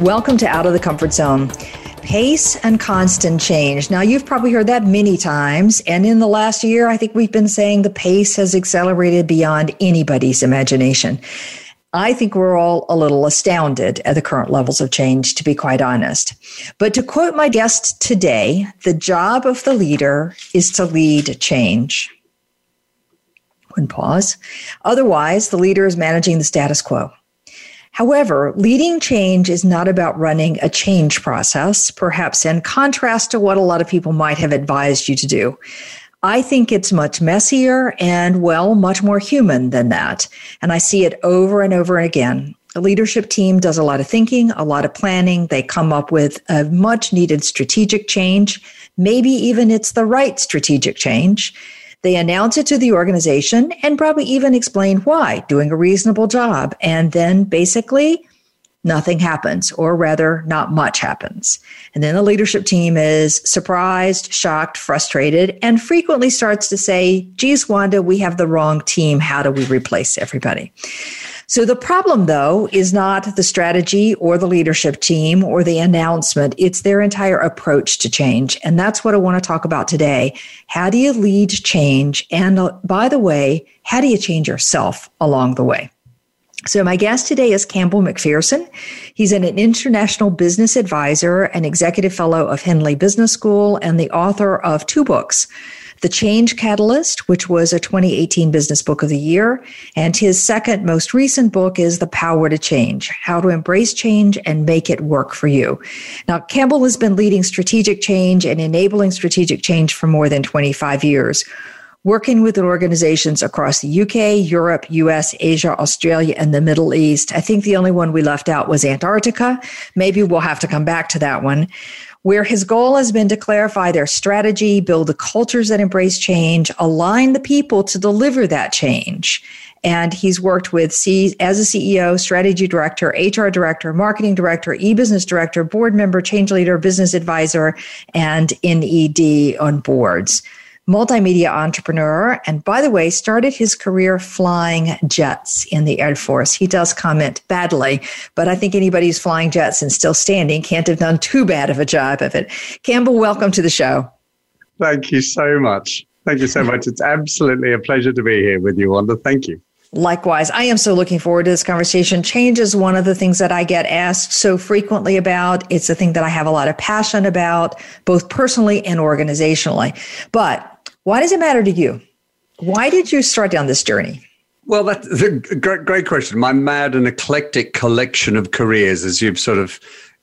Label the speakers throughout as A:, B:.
A: Welcome to Out of the Comfort Zone. Pace and constant change. Now, you've probably heard that many times. And in the last year, I think we've been saying the pace has accelerated beyond anybody's imagination. I think we're all a little astounded at the current levels of change, to be quite honest. But to quote my guest today, the job of the leader is to lead change. When pause. Otherwise, the leader is managing the status quo. However, leading change is not about running a change process, perhaps in contrast to what a lot of people might have advised you to do. I think it's much messier and, well, much more human than that. And I see it over and over again. The leadership team does a lot of thinking, a lot of planning. They come up with a much needed strategic change. Maybe even it's the right strategic change. They announce it to the organization and probably even explain why, doing a reasonable job. And then basically, nothing happens, or rather, not much happens. And then the leadership team is surprised, shocked, frustrated, and frequently starts to say, geez, Wanda, we have the wrong team. How do we replace everybody? So the problem, though, is not the strategy or the leadership team or the announcement. It's their entire approach to change. And that's what I want to talk about today. How do you lead change? And uh, by the way, how do you change yourself along the way? So my guest today is Campbell Macpherson. He's an international business advisor, an executive fellow of Henley Business School, and the author of two books. The Change Catalyst, which was a 2018 Business Book of the Year. And his second most recent book is The Power to Change How to Embrace Change and Make It Work for You. Now, Campbell has been leading strategic change and enabling strategic change for more than 25 years working with organizations across the UK, Europe, US, Asia, Australia, and the Middle East. I think the only one we left out was Antarctica. Maybe we'll have to come back to that one where his goal has been to clarify their strategy, build the cultures that embrace change, align the people to deliver that change. And he's worked with C as a CEO, strategy director, HR director, marketing director, e-business director, board member, change leader, business advisor, and NED on boards multimedia entrepreneur, and by the way, started his career flying jets in the Air Force. He does comment badly, but I think anybody who's flying jets and still standing can't have done too bad of a job of it. Campbell, welcome to the show.
B: Thank you so much. Thank you so much. It's absolutely a pleasure to be here with you, Wanda. Thank you.
A: Likewise, I am so looking forward to this conversation. Change is one of the things that I get asked so frequently about. It's a thing that I have a lot of passion about, both personally and organizationally. But why does it matter to you? Why did you start down this journey?
B: Well, that's a great, great question. My mad and eclectic collection of careers, as you've sort of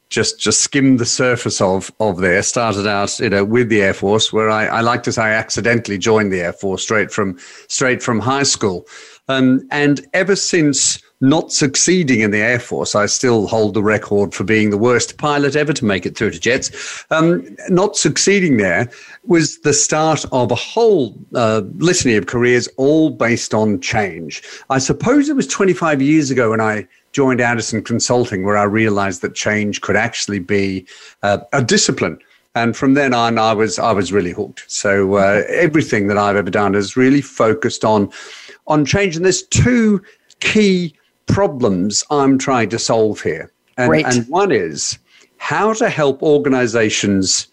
B: just just skimmed the surface of of there. Started out, you know, with the Air Force, where I, I like to say I accidentally joined the Air Force straight from straight from high school, um, and ever since not succeeding in the Air Force, I still hold the record for being the worst pilot ever to make it through to jets. Um, not succeeding there was the start of a whole uh, litany of careers, all based on change. I suppose it was 25 years ago when I joined Andersen Consulting, where I realized that change could actually be uh, a discipline. And from then on, I was I was really hooked. So uh, everything that I've ever done is really focused on on change. And there's two key problems I'm trying to solve here. And, and one is how to help organizations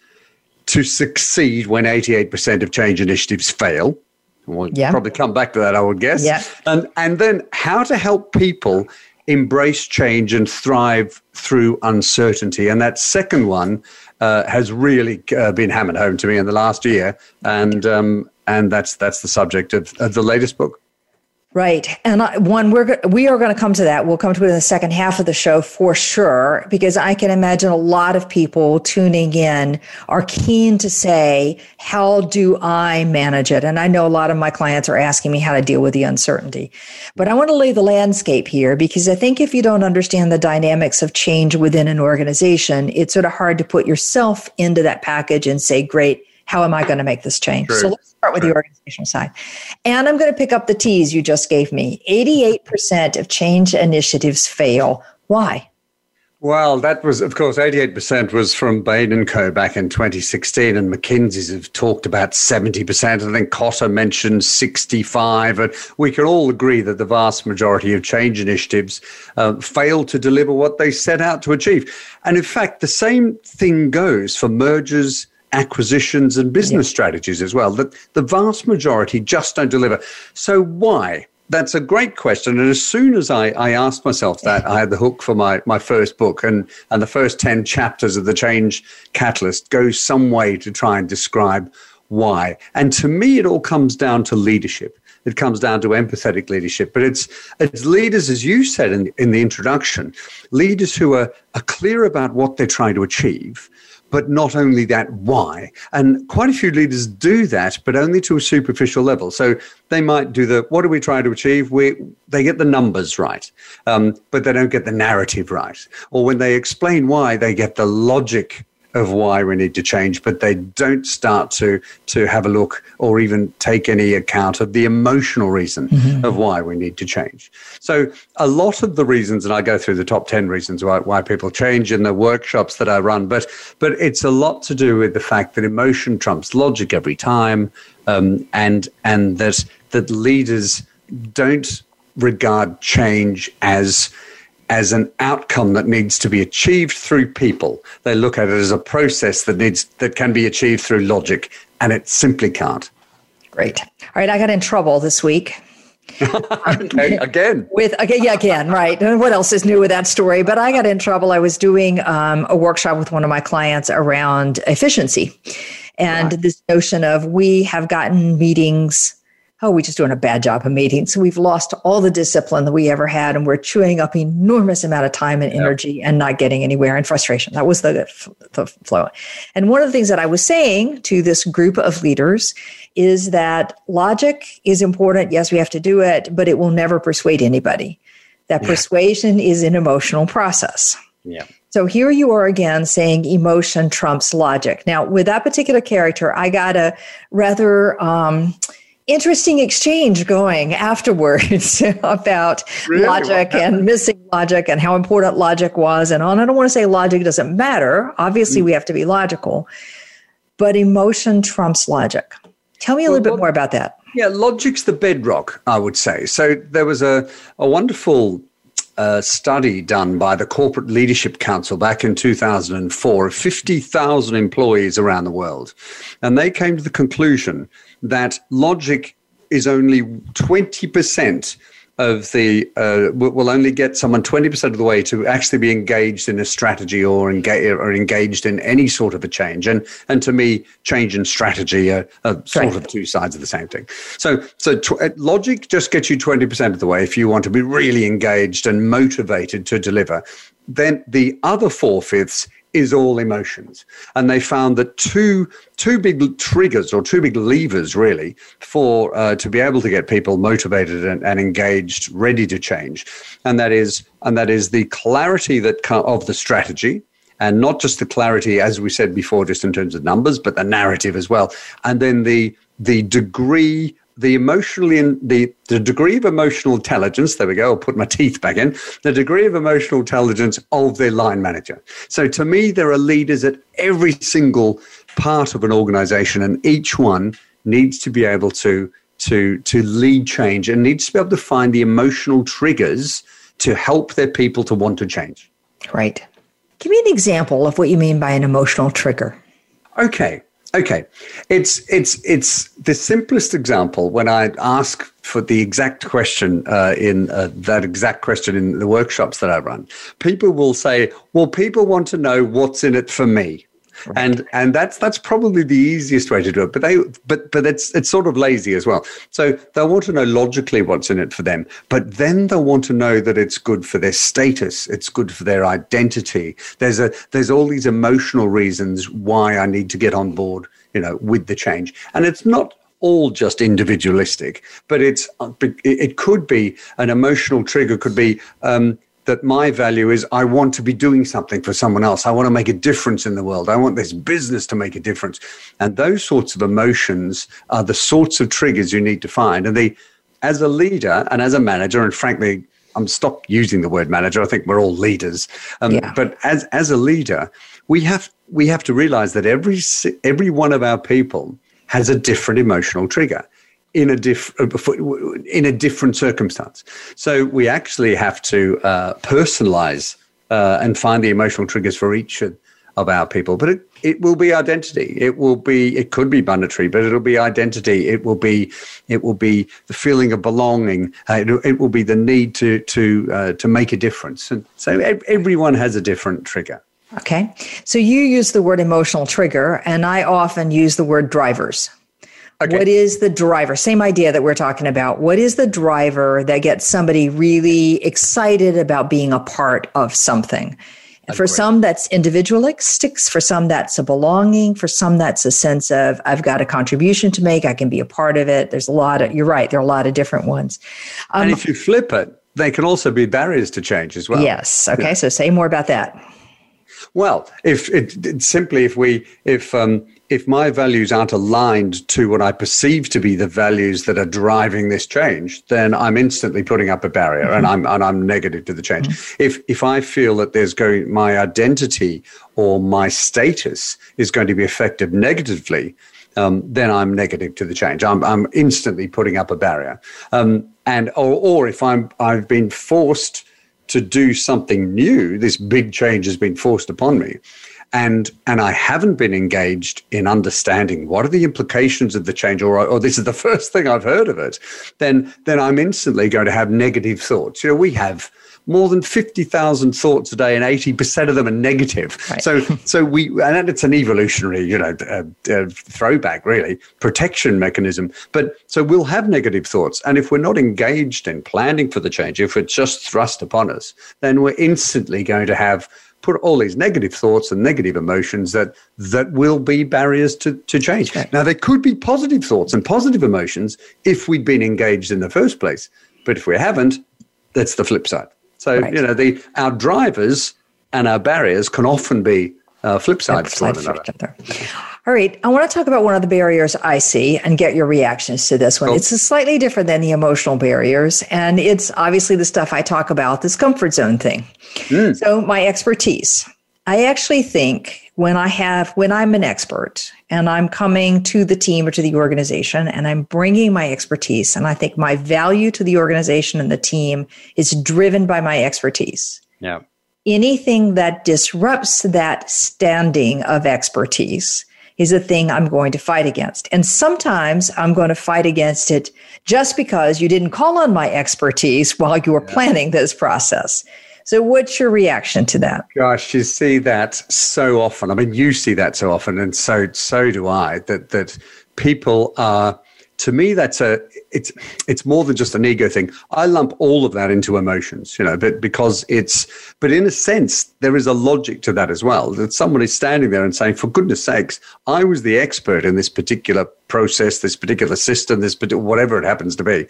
B: to succeed when 88% of change initiatives fail. We'll yeah. probably come back to that, I would guess.
A: Yeah.
B: And, and then how to help people embrace change and thrive through uncertainty. And that second one uh, has really uh, been hammered home to me in the last year. And, um, and that's, that's the subject of, of the latest book.
A: Right. And one, we're, we are going to come to that. We'll come to it in the second half of the show for sure, because I can imagine a lot of people tuning in are keen to say, how do I manage it? And I know a lot of my clients are asking me how to deal with the uncertainty, but I want to lay the landscape here because I think if you don't understand the dynamics of change within an organization, it's sort of hard to put yourself into that package and say, great, how am I going to make this change? True. So let's start with True. the organizational side. And I'm going to pick up the T's you just gave me. 88% of change initiatives fail. Why?
B: Well, that was, of course, 88% was from Bain and Co. back in 2016, and McKinsey's have talked about 70%. I think Kotter mentioned 65. And we can all agree that the vast majority of change initiatives uh, fail to deliver what they set out to achieve. And in fact, the same thing goes for mergers acquisitions and business yeah. strategies as well that the vast majority just don't deliver. So why? That's a great question. And as soon as I, I asked myself that, I had the hook for my, my first book. And, and the first 10 chapters of The Change Catalyst go some way to try and describe why. And to me, it all comes down to leadership. It comes down to empathetic leadership. But it's, it's leaders, as you said in, in the introduction, leaders who are, are clear about what they're trying to achieve but not only that, why? And quite a few leaders do that, but only to a superficial level. So they might do the what are we trying to achieve? We they get the numbers right, um, but they don't get the narrative right. Or when they explain why, they get the logic of why we need to change, but they don't start to to have a look or even take any account of the emotional reason mm-hmm. of why we need to change. So a lot of the reasons, and I go through the top ten reasons why why people change in the workshops that I run, but but it's a lot to do with the fact that emotion trumps logic every time, um, and and that that leaders don't regard change as as an outcome that needs to be achieved through people. They look at it as a process that needs that can be achieved through logic, and it simply can't.
A: Great. All right, I got in trouble this week.
B: okay, again.
A: With again, yeah, again, right. And what else is new with that story? But I got in trouble. I was doing um, a workshop with one of my clients around efficiency, and right. this notion of we have gotten meetings oh, we're just doing a bad job of meeting. So we've lost all the discipline that we ever had, and we're chewing up enormous amount of time and energy yep. and not getting anywhere and frustration. That was the, the flow. And one of the things that I was saying to this group of leaders is that logic is important. Yes, we have to do it, but it will never persuade anybody. That yeah. persuasion is an emotional process.
B: Yeah.
A: So here you are again saying emotion trumps logic. Now, with that particular character, I got a rather um, interesting exchange going afterwards about really? logic and missing logic and how important logic was and on. I don't want to say logic doesn't matter. Obviously, mm. we have to be logical, but emotion trumps logic. Tell me a well, little bit more about that.
B: Yeah, logic's the bedrock, I would say. So there was a, a wonderful uh, study done by the Corporate Leadership Council back in 2004 of 50,000 employees around the world. And they came to the conclusion that logic is only 20% of the uh, will only get someone 20% of the way to actually be engaged in a strategy or engage or engaged in any sort of a change. And and to me change and strategy are, are sort of two sides of the same thing. So so tw- uh, logic just gets you 20% of the way if you want to be really engaged and motivated to deliver. Then the other four fifths is all emotions. And they found that two two big triggers or two big levers really for uh, to be able to get people motivated and, and, engaged, ready to change, and that is and that is the clarity that of the strategy. And not just the clarity, as we said before, just in terms of numbers, but the narrative as well. And then the the degree the emotionally the, the degree of emotional intelligence there we go i'll put my teeth back in the degree of emotional intelligence of their line manager. So to me there are leaders at every single part of an organization and each one needs to be able to to to lead change and needs to be able to find the emotional triggers to help their people to want to change.
A: Right. Give me an example of what you mean by an emotional trigger.
B: Okay Okay, it's it's it's the simplest example when I ask for the exact question uh, in uh, that exact question in the workshops that I run. People will say, "Well, people want to know what's in it for me." Right. and and that's that's probably the easiest way to do it. But they but but it's it's sort of lazy as well. So they'll want to know logically what's in it for them, but then they'll want to know that it's good for their status, it's good for their identity. There's a there's all these emotional reasons why I need to get on board, you know, with the change, and it's not all just individualistic, but it's it could be an emotional trigger. Could be um, that my value is I want to be doing something for someone else. I want to make a difference in the world. I want this business to make a difference, and those sorts of emotions are the sorts of triggers you need to find. And they, as a leader and as a manager, and frankly. I'm stop using the word manager. I think we're all leaders. Um, yeah. But as as a leader, we have we have to realize that every every one of our people has a different emotional trigger in a diff- in a different circumstance. So we actually have to uh, personalize uh, and find the emotional triggers for each of, of our people. But it, it will be identity. It will be. It could be monetary, but it'll be identity. It will be. It will be the feeling of belonging. Uh, it, it, will be the need to to uh, to make a difference. And so everyone has a different trigger.
A: Okay. So you use the word emotional trigger, and I often use the word drivers. Okay. What is the driver? Same idea that we're talking about. What is the driver that gets somebody really excited about being a part of something? for some, that's individualistic. For some, that's a belonging. For some, that's a sense of I've got a contribution to make. I can be a part of it. There's a lot of. You're right. There are a lot of different ones.
B: Um, and if you flip it, they can also be barriers to change as well.
A: Yes. Okay. Yeah. So say more about that.
B: Well, if it, it, simply if we if um, if my values aren't aligned to what I perceive to be the values that are driving this change, then I'm instantly putting up a barrier mm-hmm. and I'm and I'm negative to the change. Mm-hmm. If if I feel that there's going my identity or my status is going to be affected negatively, um, then I'm negative to the change. I'm I'm instantly putting up a barrier. Um, and or or if I'm I've been forced to do something new. This big change has been forced upon me. And, and I haven't been engaged in understanding what are the implications of the change, or, or this is the first thing I've heard of it, then, then I'm instantly going to have negative thoughts. You know, we have more than 50,000 thoughts a day and 80% of them are negative. Right. So, so we, and it's an evolutionary, you know, uh, uh, throwback really, protection mechanism. But so we'll have negative thoughts. And if we're not engaged in planning for the change, if it's just thrust upon us, then we're instantly going to have put all these negative thoughts and negative emotions that that will be barriers to, to change. Now there could be positive thoughts and positive emotions if we'd been engaged in the first place. But if we haven't, that's the flip side. So right. you know, the our drivers and our barriers can often be uh, flip sides to one another.
A: All right, I want to talk about one of the barriers I see and get your reactions to this one. Cool. It's slightly different than the emotional barriers, and it's obviously the stuff I talk about, this comfort zone thing. Mm. So, my expertise. I actually think when I have, when I'm an expert and I'm coming to the team or to the organization and I'm bringing my expertise, and I think my value to the organization and the team is driven by my expertise.
B: Yeah.
A: Anything that disrupts that standing of expertise is a thing I'm going to fight against. And sometimes I'm going to fight against it just because you didn't call on my expertise while you were yeah. planning this process. So, what's your reaction to that?
B: Gosh, you see that so often. I mean, you see that so often, and so so do I. That that people are to me that's a it's it's more than just an ego thing. I lump all of that into emotions you know but because it's but in a sense there is a logic to that as well that someone is standing there and saying for goodness sakes i was the expert in this particular process this particular system this particular whatever it happens to be.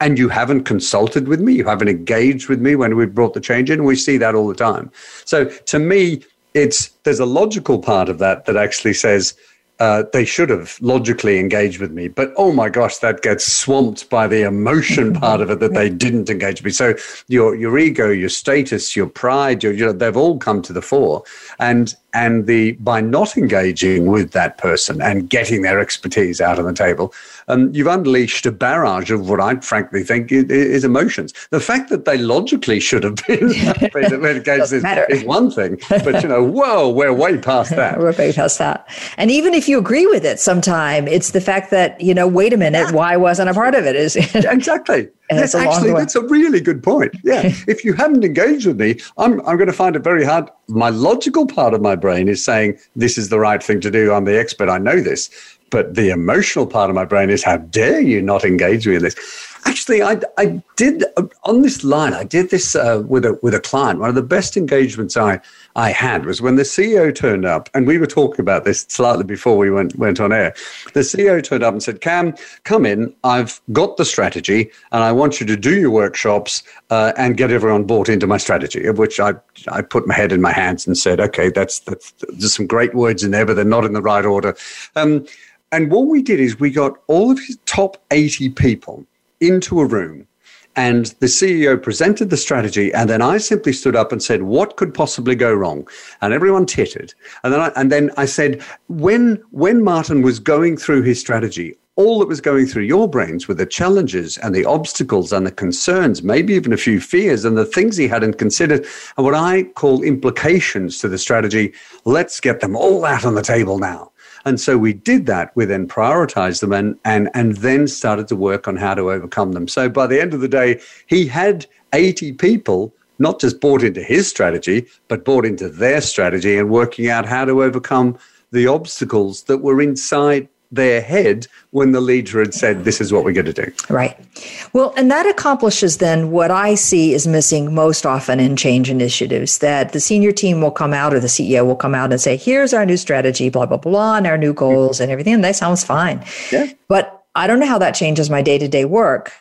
B: And you haven't consulted with me you haven't engaged with me when we brought the change in we see that all the time. So to me it's there's a logical part of that that actually says uh, they should have logically engaged with me. But oh my gosh, that gets swamped by the emotion part of it that they didn't engage with me. So your your ego, your status, your pride, your, you know, they've all come to the fore. And and the by not engaging with that person and getting their expertise out on the table, um, you've unleashed a barrage of what I frankly think is, is emotions. The fact that they logically should have been, engaged is, is, one thing, but you know, whoa, we're way past that.
A: we're way past that. And even if you agree with it, sometime it's the fact that you know, wait a minute, yeah. why wasn't a part of it? Is
B: exactly that's actually that's a really good point. Yeah, if you haven't engaged with me, I'm I'm going to find it very hard. My logical part of my brain is saying this is the right thing to do. I'm the expert. I know this. But the emotional part of my brain is how dare you not engage me in this? Actually, I, I did on this line. I did this uh, with a with a client. One of the best engagements I I had was when the CEO turned up, and we were talking about this slightly before we went went on air. The CEO turned up and said, "Cam, come in. I've got the strategy, and I want you to do your workshops uh, and get everyone bought into my strategy." Of which I I put my head in my hands and said, "Okay, that's that's there's some great words in there, but they're not in the right order." Um, and what we did is we got all of his top 80 people into a room and the CEO presented the strategy, and then I simply stood up and said, "What could possibly go wrong?" And everyone tittered. And then I, and then I said, "When when Martin was going through his strategy, all that was going through your brains were the challenges and the obstacles and the concerns, maybe even a few fears and the things he hadn't considered, and what I call implications to the strategy. Let's get them all out on the table now." And so we did that. We then prioritized them and, and, and then started to work on how to overcome them. So by the end of the day, he had 80 people not just bought into his strategy, but bought into their strategy and working out how to overcome the obstacles that were inside their head when the leader had said, This is what we're going to do.
A: Right. Well, and that accomplishes then what I see is missing most often in change initiatives that the senior team will come out or the CEO will come out and say, Here's our new strategy, blah, blah, blah, and our new goals and everything. And that sounds fine. Yeah. But I don't know how that changes my day to day work.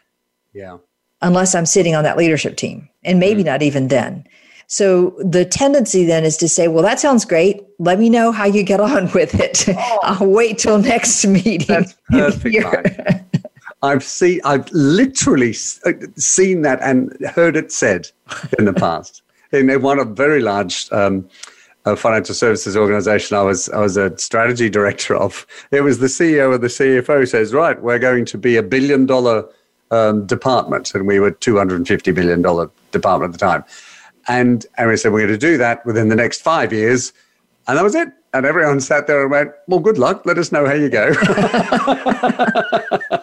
B: Yeah.
A: Unless I'm sitting on that leadership team. And maybe mm. not even then. So the tendency then is to say, well, that sounds great. Let me know how you get on with it. Oh, I'll wait till next meeting.
B: That's perfect. I've seen, I've literally uh, seen that and heard it said in the past. in one of very large um, uh, financial services organization I was I was a strategy director of. It was the CEO and the CFO says, right, we're going to be a billion dollar um, department, and we were two hundred and fifty billion dollar department at the time. And, and we said, we're going to do that within the next five years. And that was it. And everyone sat there and went, well, good luck. Let us know how you go.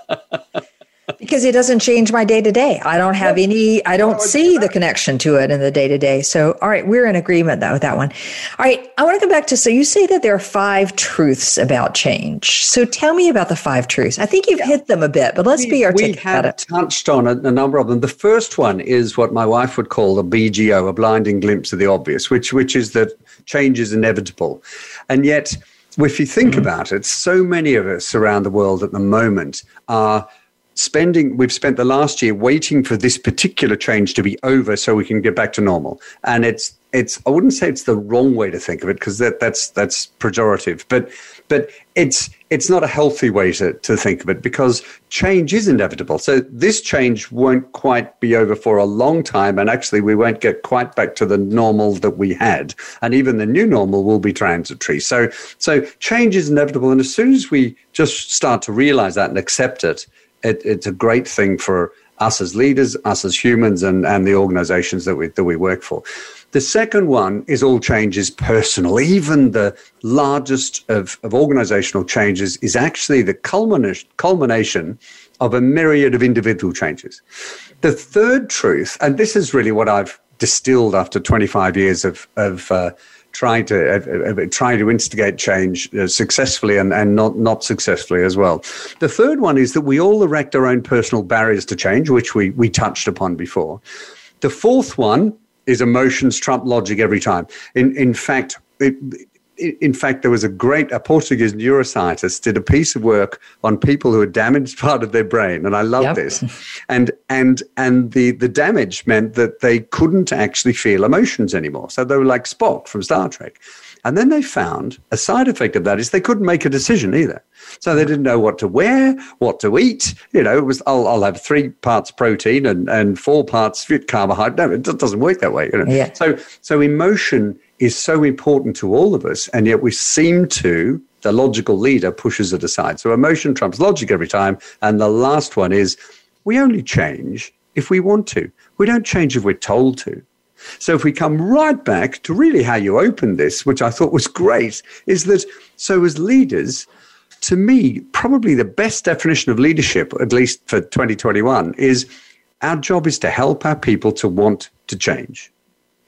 A: because it doesn't change my day to day. I don't have any, I don't see the connection to it in the day to day. So, all right, we're in agreement though with that one. All right, I want to go back to so you say that there are five truths about change. So tell me about the five truths. I think you've yeah. hit them a bit, but let's we, be articulate.
B: We have touched on a, a number of them. The first one is what my wife would call a BGO, a blinding glimpse of the obvious, which which is that change is inevitable, and yet. If you think mm-hmm. about it, so many of us around the world at the moment are spending we've spent the last year waiting for this particular change to be over so we can get back to normal. And it's it's i wouldn't say it's the wrong way to think of it because that that's that's pejorative. But but it's it's not a healthy way to, to think of it because change is inevitable. So this change won't quite be over for a long time and actually we won't get quite back to the normal that we had. And even the new normal will be transitory. So so change is inevitable. And as soon as we just start to realize that and accept it it, it's a great thing for us as leaders, us as humans, and, and the organizations that we, that we work for. The second one is all change is personal. Even the largest of, of organizational changes is actually the culmination, culmination of a myriad of individual changes. The third truth, and this is really what I've distilled after 25 years of, of uh, trying to uh, uh, trying to instigate change uh, successfully and, and not not successfully as well. The third one is that we all erect our own personal barriers to change, which we we touched upon before. The fourth one is emotions trump logic every time. In in fact, it, in fact, there was a great a Portuguese neuroscientist did a piece of work on people who had damaged part of their brain, and I love yep. this. And and and the the damage meant that they couldn't actually feel emotions anymore. So they were like Spock from Star Trek. And then they found a side effect of that is they couldn't make a decision either. So they didn't know what to wear, what to eat. You know, it was I'll, I'll have three parts protein and, and four parts carbohydrate. No, it doesn't work that way. You know? yeah. So so emotion is so important to all of us, and yet we seem to, the logical leader pushes it aside. So emotion trumps logic every time. And the last one is we only change if we want to, we don't change if we're told to. So if we come right back to really how you opened this, which I thought was great, is that so as leaders, to me, probably the best definition of leadership, at least for 2021, is Our job is to help our people to want to change.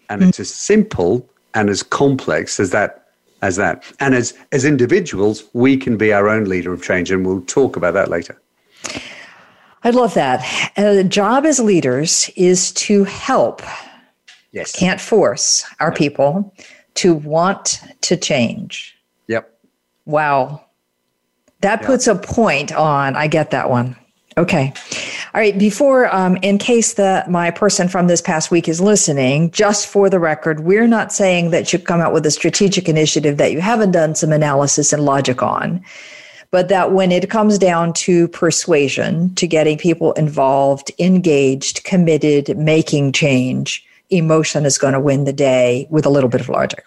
B: And it's as simple and as complex as that as that. And as as individuals, we can be our own leader of change and we'll talk about that later.
A: I love that. Uh, the job as leaders is to help.
B: Yes.
A: Can't force our people to want to change.
B: Yep.
A: Wow. That puts a point on, I get that one. Okay. All right. Before, um, in case the my person from this past week is listening, just for the record, we're not saying that you come out with a strategic initiative that you haven't done some analysis and logic on, but that when it comes down to persuasion, to getting people involved, engaged, committed, making change, emotion is going to win the day with a little bit of logic.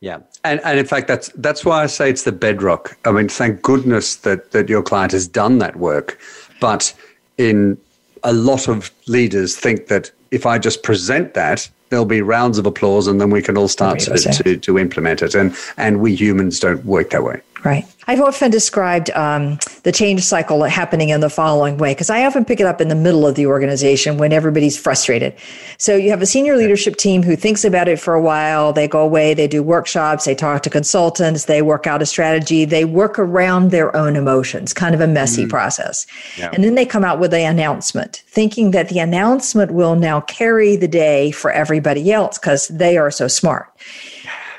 B: Yeah, and and in fact, that's that's why I say it's the bedrock. I mean, thank goodness that that your client has done that work, but in a lot of leaders think that if I just present that, there'll be rounds of applause, and then we can all start to, to, to implement it. And and we humans don't work that way.
A: Right. I've often described um, the change cycle happening in the following way, because I often pick it up in the middle of the organization when everybody's frustrated. So you have a senior leadership team who thinks about it for a while. They go away, they do workshops, they talk to consultants, they work out a strategy, they work around their own emotions, kind of a messy mm process. Yeah. And then they come out with an announcement, thinking that the announcement will now carry the day for everybody else because they are so smart.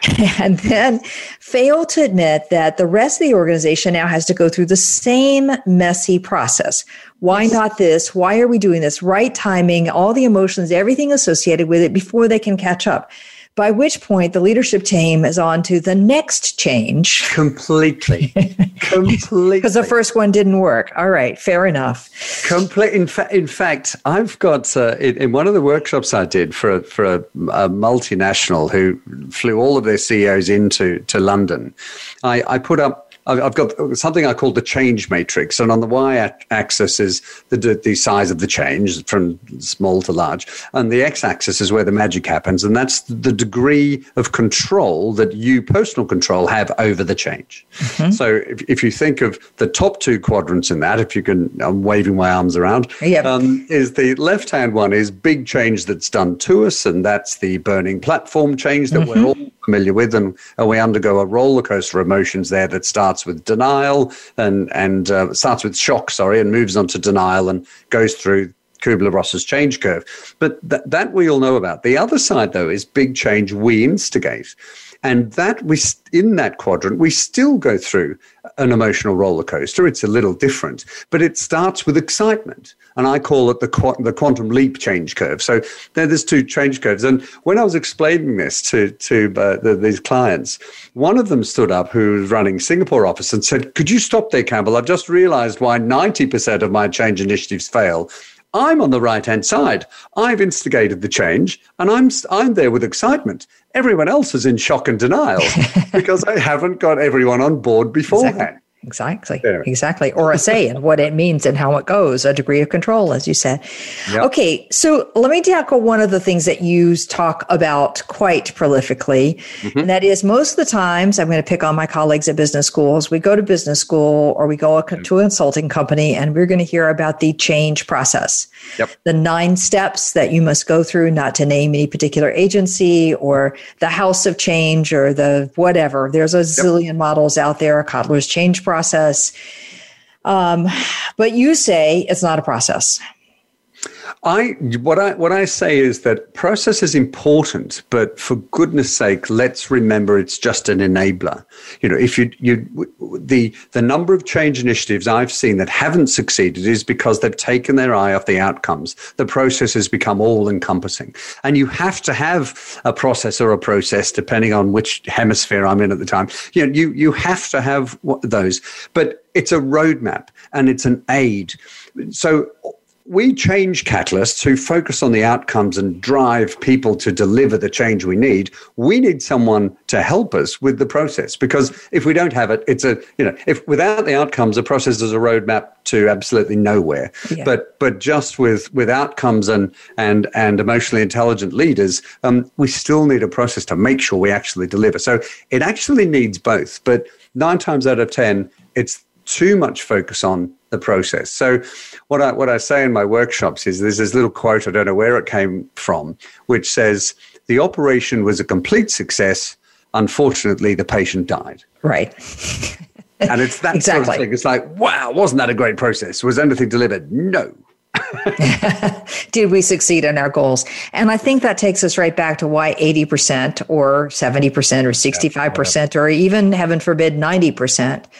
A: and then fail to admit that the rest of the organization now has to go through the same messy process. Why not this? Why are we doing this? Right timing, all the emotions, everything associated with it before they can catch up by which point the leadership team is on to the next change.
B: Completely. Completely.
A: Because the first one didn't work. All right, fair enough.
B: Complete. In, fa- in fact, I've got uh, in, in, one of the workshops I did for a, for a, a, multinational who flew all of their CEOs into to London, I, I put up I've got something I call the change matrix, and on the y-axis is the the size of the change from small to large, and the x-axis is where the magic happens, and that's the degree of control that you, personal control, have over the change. Mm-hmm. So if, if you think of the top two quadrants in that, if you can, I'm waving my arms around, yep. um, is the left-hand one is big change that's done to us, and that's the burning platform change that mm-hmm. we're all familiar with, and, and we undergo a roller coaster of emotions there that starts with denial and and uh, starts with shock, sorry, and moves on to denial and goes through Kubler Ross's change curve. But th- that we all know about. The other side, though, is big change we instigate. And that we in that quadrant, we still go through an emotional roller coaster. It's a little different, but it starts with excitement. And I call it the, the quantum leap change curve. So there, there's two change curves. And when I was explaining this to, to uh, the, these clients, one of them stood up who was running Singapore office and said, Could you stop there, Campbell? I've just realized why 90% of my change initiatives fail. I'm on the right hand side. I've instigated the change and I'm, I'm there with excitement. Everyone else is in shock and denial because I haven't got everyone on board beforehand.
A: Exactly. Exactly. Yeah. Exactly. Or a say and what it means and how it goes, a degree of control, as you said. Yep. Okay. So let me tackle one of the things that you talk about quite prolifically. Mm-hmm. And that is most of the times, I'm going to pick on my colleagues at business schools. We go to business school or we go to a consulting company and we're going to hear about the change process. Yep. The nine steps that you must go through, not to name any particular agency or the house of change or the whatever. There's a zillion yep. models out there, Kotter's change process. Um, but you say it's not a process.
B: I what I what I say is that process is important, but for goodness sake, let's remember it's just an enabler. You know, if you you the the number of change initiatives I've seen that haven't succeeded is because they've taken their eye off the outcomes. The process has become all encompassing, and you have to have a process or a process depending on which hemisphere I'm in at the time. You know, you you have to have those, but it's a roadmap and it's an aid. So we change catalysts who focus on the outcomes and drive people to deliver the change we need. We need someone to help us with the process because if we don't have it, it's a, you know, if without the outcomes, the process is a roadmap to absolutely nowhere. Yeah. But, but just with, with outcomes and, and, and emotionally intelligent leaders, um, we still need a process to make sure we actually deliver. So it actually needs both. But nine times out of 10, it's too much focus on the process. So, what I what I say in my workshops is there's this little quote I don't know where it came from, which says the operation was a complete success. Unfortunately, the patient died.
A: Right.
B: and it's that exactly. sort of thing. It's like, wow, wasn't that a great process? Was anything delivered? No.
A: Did we succeed in our goals? And I think that takes us right back to why 80% or 70% or 65% or even, heaven forbid, 90% hmm.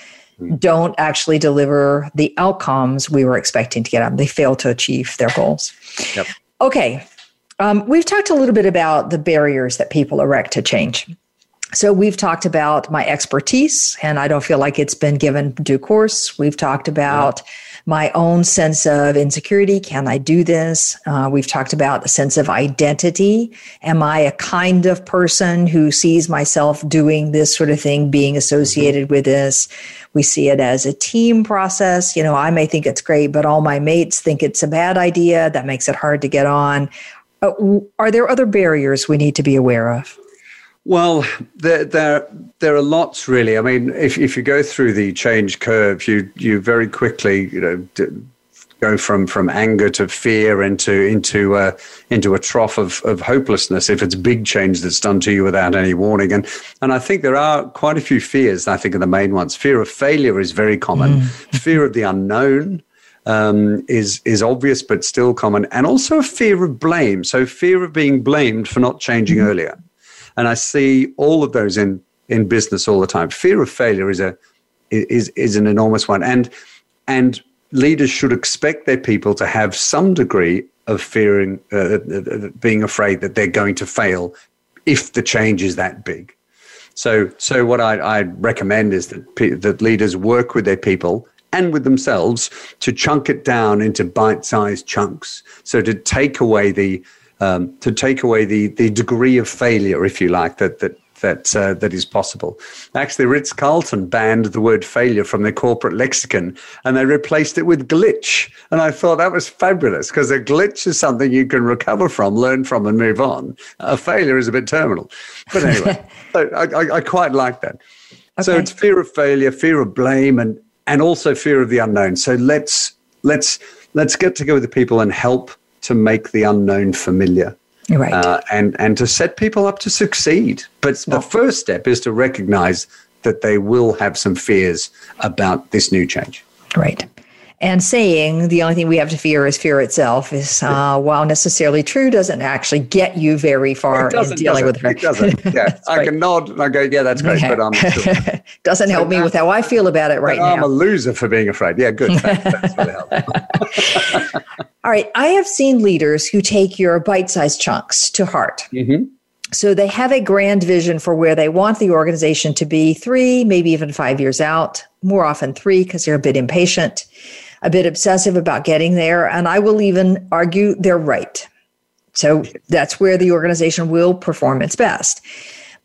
A: Don't actually deliver the outcomes we were expecting to get them. They fail to achieve their goals. Yep. Okay. Um, we've talked a little bit about the barriers that people erect to change. So we've talked about my expertise, and I don't feel like it's been given due course. We've talked about my own sense of insecurity. Can I do this? Uh, we've talked about the sense of identity. Am I a kind of person who sees myself doing this sort of thing, being associated with this? We see it as a team process. You know, I may think it's great, but all my mates think it's a bad idea. That makes it hard to get on. Uh, are there other barriers we need to be aware of?
B: Well, there, there, there are lots really. I mean, if, if you go through the change curve, you, you very quickly, you know, go from, from anger to fear into, into, uh, into a trough of, of hopelessness if it's big change that's done to you without any warning. And, and I think there are quite a few fears, I think are the main ones. Fear of failure is very common. Mm. Fear of the unknown. Um, is is obvious but still common, and also a fear of blame. So fear of being blamed for not changing mm. earlier. And I see all of those in, in business all the time. Fear of failure is a is is an enormous one. And and leaders should expect their people to have some degree of fearing, uh, uh, being afraid that they're going to fail if the change is that big. So, so what I, I recommend is that that leaders work with their people and with themselves to chunk it down into bite-sized chunks. So to take away the um, to take away the the degree of failure, if you like, that that that uh, that is possible. Actually, Ritz Carlton banned the word failure from their corporate lexicon, and they replaced it with glitch. And I thought that was fabulous because a glitch is something you can recover from, learn from, and move on. A failure is a bit terminal. But anyway, I, I, I, quite like that. Okay. So it's fear of failure, fear of blame, and and also fear of the unknown. So let's let's let's get together with the people and help to make the unknown familiar.
A: Right. Uh,
B: and, and to set people up to succeed. But the first step is to recognize that they will have some fears about this new change.
A: Right. And saying the only thing we have to fear is fear itself is, uh, while necessarily true, doesn't actually get you very far in dealing with
B: it. It doesn't. Yeah, I right. can nod and I go, yeah, that's great, but I'm sure.
A: doesn't so help me with how I feel about it right
B: I'm
A: now.
B: I'm a loser for being afraid. Yeah, good. Thanks.
A: All right, I have seen leaders who take your bite-sized chunks to heart. Mm-hmm. So they have a grand vision for where they want the organization to be three, maybe even five years out, more often three because they're a bit impatient a bit obsessive about getting there. And I will even argue they're right. So that's where the organization will perform its best.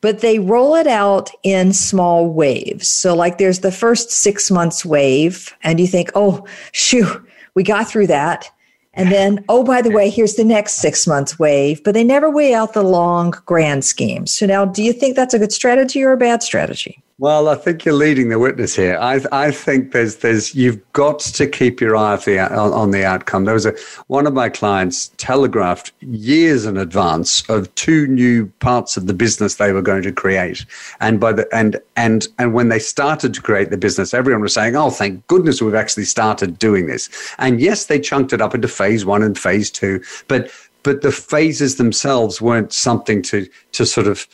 A: But they roll it out in small waves. So, like, there's the first six months wave, and you think, oh, shoo, we got through that. And then, oh, by the way, here's the next six months wave, but they never weigh out the long grand scheme. So now, do you think that's a good strategy or a bad strategy?
B: Well, I think you're leading the witness here. I, I think there's, there's, you've got to keep your eye the, on, on, the outcome. There was a, one of my clients telegraphed years in advance of two new parts of the business they were going to create. And by the, and, and, and when they started to create the business, everyone was saying, Oh, thank goodness we've actually started doing this. And yes, they chunked it up into phase one and phase two, but, but the phases themselves weren't something to, to sort of,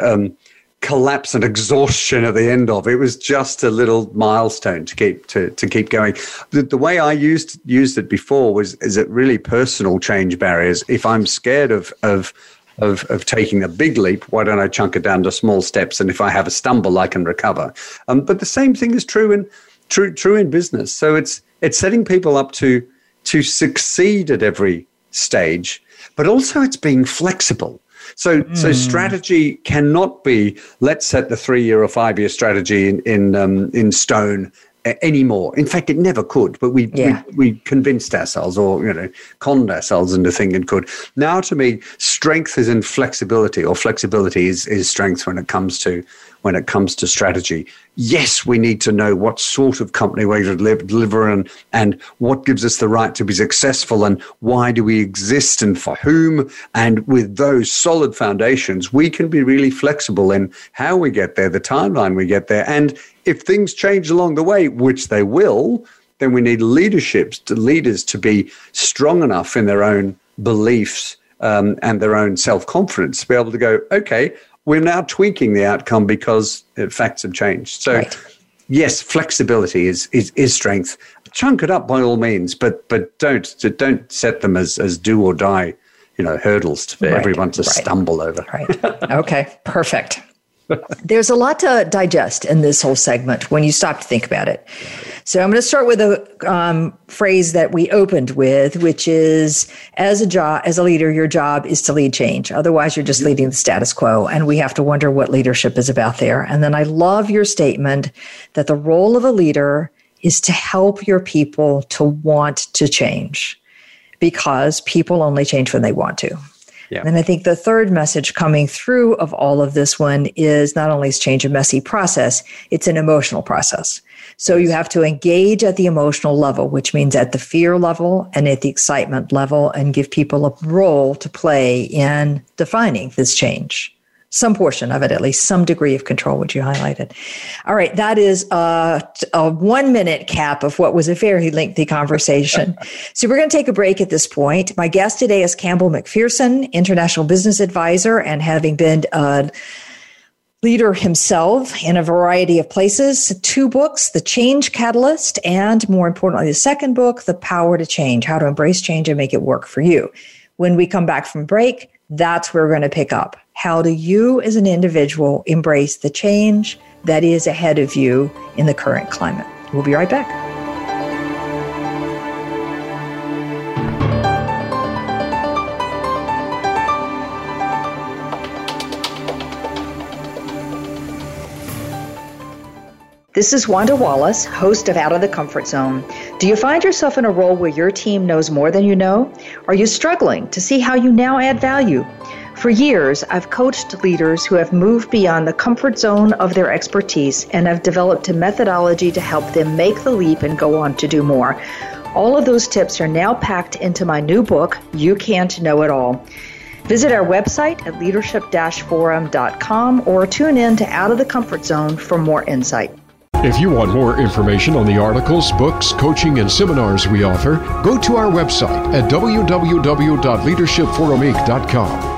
B: um, collapse and exhaustion at the end of. It was just a little milestone to keep to, to keep going. The, the way I used used it before was is it really personal change barriers. If I'm scared of of of, of taking a big leap, why don't I chunk it down to small steps? And if I have a stumble, I can recover. Um, but the same thing is true in true true in business. So it's it's setting people up to to succeed at every stage, but also it's being flexible. So, mm. so hmm. strategy cannot be let's set the three year or five year strategy in in, um, in stone anymore. In fact, it never could, but we, yeah. we, we convinced ourselves or, you know, conned ourselves into thinking it could. Now, to me, strength is in flexibility or flexibility is, is strength when it comes to when it comes to strategy. Yes, we need to know what sort of company we're going to deliver and, and what gives us the right to be successful and why do we exist and for whom. And with those solid foundations, we can be really flexible in how we get there, the timeline we get there. And if things change along the way, which they will, then we need leaderships, to leaders to be strong enough in their own beliefs um, and their own self confidence to be able to go, okay, we're now tweaking the outcome because facts have changed. So, right. yes, flexibility is, is is strength. Chunk it up by all means, but but don't don't set them as as do or die, you know, hurdles for right. everyone to right. stumble over.
A: Right. Okay. Perfect. There's a lot to digest in this whole segment when you stop to think about it. So I'm going to start with a um, phrase that we opened with, which is as a job, as a leader, your job is to lead change. Otherwise, you're just leading the status quo. And we have to wonder what leadership is about there. And then I love your statement that the role of a leader is to help your people to want to change because people only change when they want to. Yeah. And I think the third message coming through of all of this one is not only is change a messy process, it's an emotional process. So you have to engage at the emotional level, which means at the fear level and at the excitement level, and give people a role to play in defining this change. Some portion of it, at least some degree of control, which you highlighted. All right, that is a, a one minute cap of what was a very lengthy conversation. so we're going to take a break at this point. My guest today is Campbell Macpherson, international business advisor, and having been a leader himself in a variety of places. Two books, The Change Catalyst, and more importantly, the second book, The Power to Change How to Embrace Change and Make It Work for You. When we come back from break, that's where we're going to pick up. How do you, as an individual, embrace the change that is ahead of you in the current climate? We'll be right back. This is Wanda Wallace, host of Out of the Comfort Zone. Do you find yourself in a role where your team knows more than you know? Are you struggling to see how you now add value? For years, I've coached leaders who have moved beyond the comfort zone of their expertise and have developed a methodology to help them make the leap and go on to do more. All of those tips are now packed into my new book, You Can't Know It All. Visit our website at leadership forum.com or tune in to Out of the Comfort Zone for more insight.
C: If you want more information on the articles, books, coaching, and seminars we offer, go to our website at www.leadershipforuminc.com.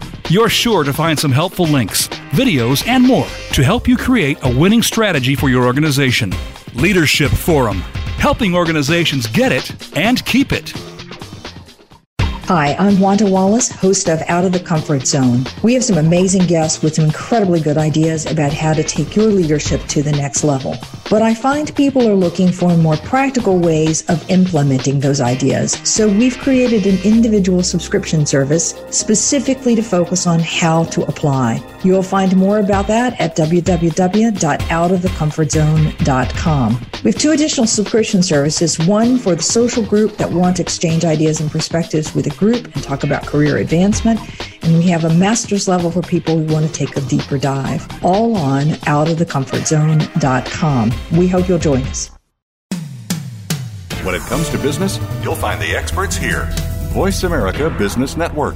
D: You're sure to find some helpful links, videos, and more to help you create a winning strategy for your organization. Leadership Forum, helping organizations get it and keep it.
A: Hi, I'm Wanda Wallace, host of Out of the Comfort Zone. We have some amazing guests with some incredibly good ideas about how to take your leadership to the next level. But I find people are looking for more practical ways of implementing those ideas. So we've created an individual subscription service specifically to focus on how to apply. You'll find more about that at www.outofthecomfortzone.com. We have two additional subscription services, one for the social group that want to exchange ideas and perspectives with a group and talk about career advancement. And we have a master's level for people who want to take a deeper dive, all on outofthecomfortzone.com. We hope you'll join us.
E: When it comes to business, you'll find the experts here. Voice America Business Network.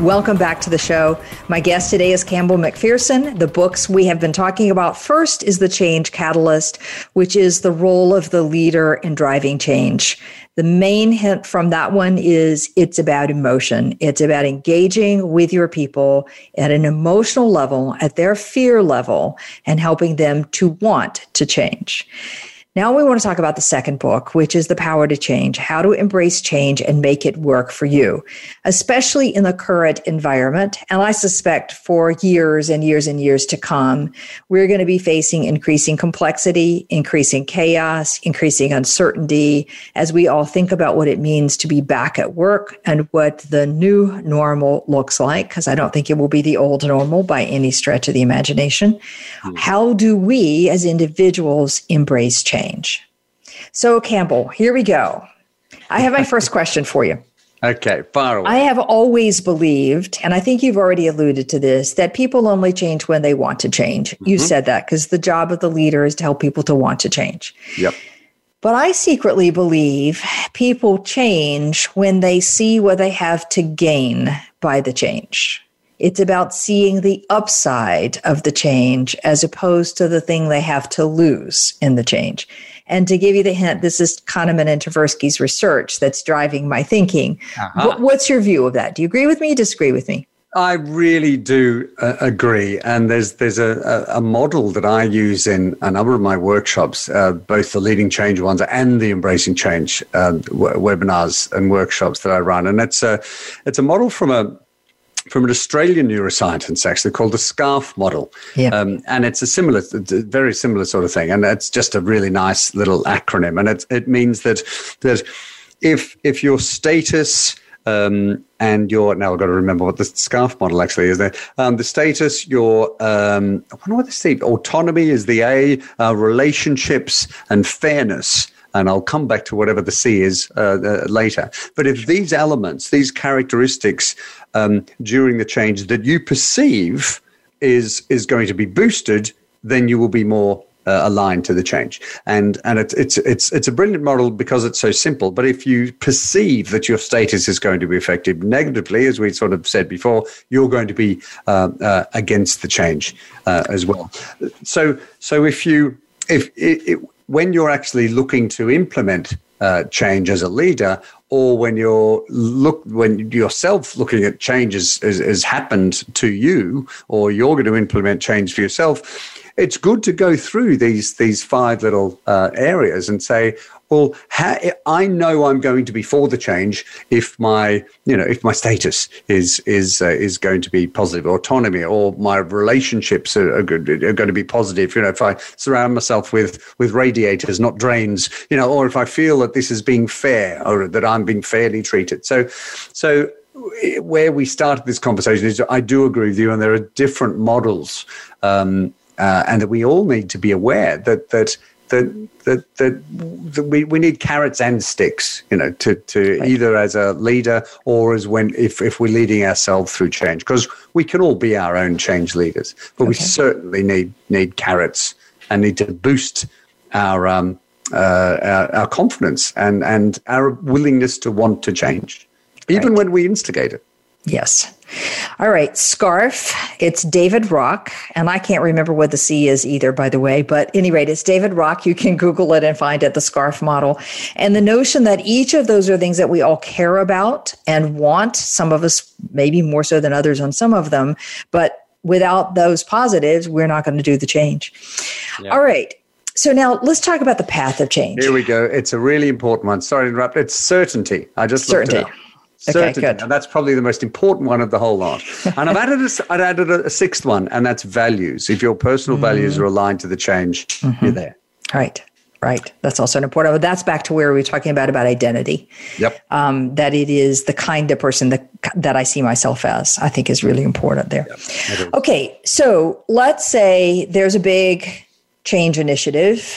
A: Welcome back to the show. My guest today is Campbell Macpherson. The books we have been talking about first is The Change Catalyst, which is the role of the leader in driving change. The main hint from that one is it's about emotion. It's about engaging with your people at an emotional level, at their fear level, and helping them to want to change. Now we want to talk about the second book, which is The Power to Change How to Embrace Change and Make It Work for You, especially in the current environment. And I suspect for years and years and years to come, we're going to be facing increasing complexity, increasing chaos, increasing uncertainty as we all think about what it means to be back at work and what the new normal looks like, because I don't think it will be the old normal by any stretch of the imagination. Mm-hmm. How do we as individuals embrace change? Change. So, Campbell, here we go. I have my first question for you.
B: Okay, far away.
A: I have always believed, and I think you've already alluded to this, that people only change when they want to change. Mm-hmm. You said that because the job of the leader is to help people to want to change.
B: Yep.
A: But I secretly believe people change when they see what they have to gain by the change. It's about seeing the upside of the change as opposed to the thing they have to lose in the change. And to give you the hint, this is Kahneman and Tversky's research that's driving my thinking. Uh-huh. What's your view of that? Do you agree with me? Disagree with me?
B: I really do uh, agree, and there's there's a, a, model that I use in a number of my workshops, uh, both the leading change ones and the embracing change uh, w- webinars and workshops that I run, and it's a it's a model from a from an Australian neuroscientist, actually called the SCARF model. Yeah. Um, and it's a similar, very similar sort of thing. And it's just a really nice little acronym. And it, it means that, that if, if your status, um, and your now I've got to remember what the scarf model actually is there. Um, the status, your um, I wonder what the state autonomy is the A, uh, relationships and fairness and I'll come back to whatever the C is uh, uh, later. But if these elements, these characteristics um, during the change that you perceive is is going to be boosted, then you will be more uh, aligned to the change. And and it's it's it's it's a brilliant model because it's so simple. But if you perceive that your status is going to be affected negatively, as we sort of said before, you're going to be uh, uh, against the change uh, as well. So so if you if it, it, when you're actually looking to implement uh, change as a leader, or when you're look when yourself looking at change has, has happened to you, or you're going to implement change for yourself, it's good to go through these these five little uh, areas and say, well, how, I know I'm going to be for the change if my, you know, if my status is is uh, is going to be positive, autonomy, or my relationships are, are, good, are, going to be positive. You know, if I surround myself with with radiators, not drains, you know, or if I feel that this is being fair or that I'm being fairly treated. So, so where we started this conversation is I do agree with you, and there are different models, um, uh, and that we all need to be aware that that that that that, that we, we need carrots and sticks, you know, to, to right. either as a leader or as when if, if we're leading ourselves through change. Because we can all be our own change leaders, but okay. we certainly need need carrots and need to boost our um uh, our, our confidence and and our willingness to want to change, even right. when we instigate it.
A: Yes. All right, Scarf. It's David Rock, and I can't remember what the C is either, by the way. But any rate, it's David Rock. You can Google it and find it, the Scarf model. And the notion that each of those are things that we all care about and want. Some of us maybe more so than others on some of them, but without those positives, we're not going to do the change. Yeah. All right. So now let's talk about the path of change.
B: Here we go. It's a really important one. Sorry to interrupt. It's certainty. I just certainty. Certainty. Okay, good. And that's probably the most important one of the whole lot. And I've added a, I've added a, sixth one, and that's values. If your personal mm values are aligned to the change, mm-hmm. you're there.
A: Right. Right. That's also an important. That's back to where we were talking about about identity.
B: Yep.
A: Um, that it is the kind of person that that I see myself as. I think is really important there. Yep, okay. So let's say there's a big change initiative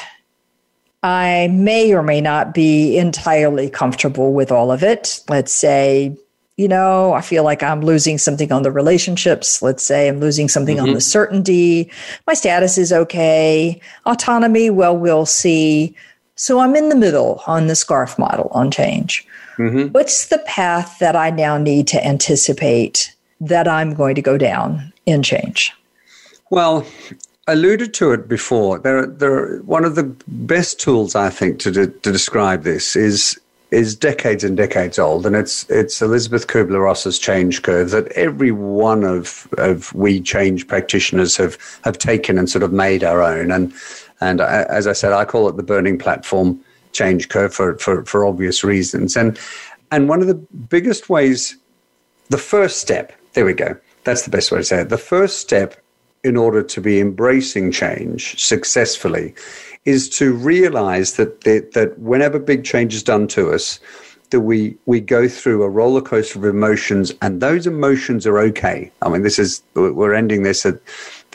A: I may or may not be entirely comfortable with all of it. Let's say, you know, I feel like I'm losing something on the relationships. Let's say I'm losing something mm-hmm. on the certainty. My status is okay. Autonomy, well, we'll see. So I'm in the middle on the scarf model on change. Mm-hmm. What's the path that I now need to anticipate that I'm going to go down in change?
B: Well, alluded to it before. There, there. One of the best tools I think to de- to describe this is is decades and decades old, and it's it's Elizabeth Kubler Ross's change curve that every one of of we change practitioners have have taken and sort of made our own. And and I, as I said, I call it the burning platform change curve for for for obvious reasons. And and one of the biggest ways, the first step. There we go. That's the best way to say it. The first step in order to be embracing change successfully is to realize that, that, whenever big change is done to us, that we we go through a roller coaster of emotions, and those emotions are okay. I mean, this is we're ending this at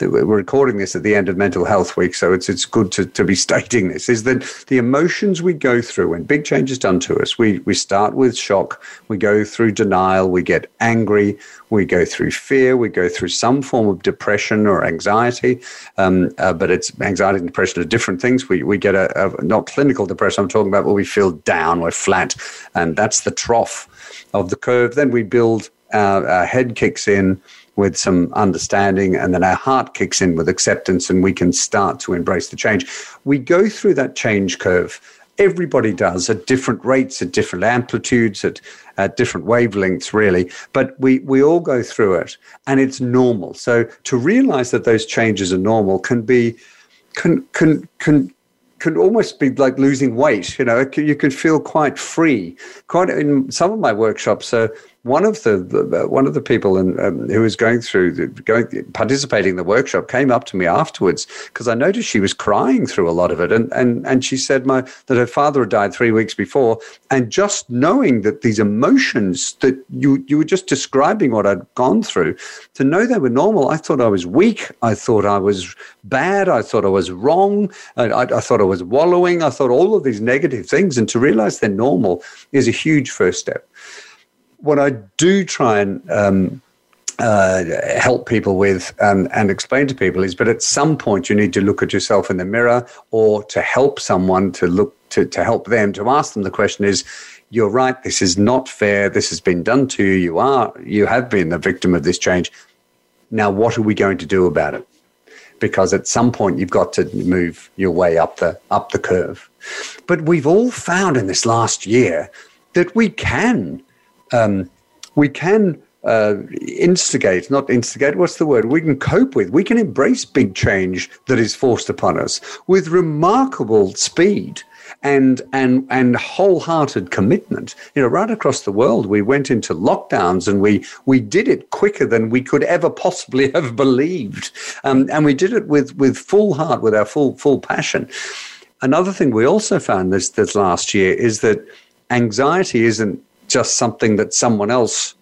B: we're recording this at the end of Mental Health Week, so it's it's good to, to be stating this, is that the emotions we go through when big change is done to us, we, we start with shock, we go through denial, we get angry, we go through fear, we go through some form of depression or anxiety, um, uh, but it's anxiety and depression are different things. We, we get a, a, not clinical depression, I'm talking about where we feel down, we're flat, and that's the trough of the curve. Then we build, uh, our head kicks in, with some understanding, and then our heart kicks in with acceptance, and we can start to embrace the change. We go through that change curve. Everybody does at different rates, at different amplitudes, at, at different wavelengths, really. But we, we all go through it, and it's normal. So to realize that those changes are normal can be can can can can almost be like losing weight. You know, you can feel quite free. Quite in some of my workshops, uh, one of the, the, one of the people in, um, who was going through the, going participating in the workshop came up to me afterwards because I noticed she was crying through a lot of it, and and and she said my that her father had died three weeks before, and just knowing that these emotions that you you were just describing what I'd gone through, to know they were normal, I thought I was weak, I thought I was bad, I thought I was wrong, I, I, I thought I was wallowing, I thought all of these negative things, and to realize they're normal is a huge first step what I do try and um, uh, help people with um, and explain to people is, but at some point you need to look at yourself in the mirror or to help someone to look to, to help them to ask them the question is, you're right, this is not fair, this has been done to you, you are, you have been the victim of this change. Now, what are we going to do about it? Because at some point you've got to move your way up the up the curve. But we've all found in this last year that we can um, we can uh, instigate, not instigate, what's the word? We can cope with, we can embrace big change that is forced upon us with remarkable speed and and and wholehearted commitment. You know, right across the world, we went into lockdowns and we we did it quicker than we could ever possibly have believed, um, and we did it with with full heart, with our full full passion. Another thing we also found this this last year is that anxiety isn't just something that someone else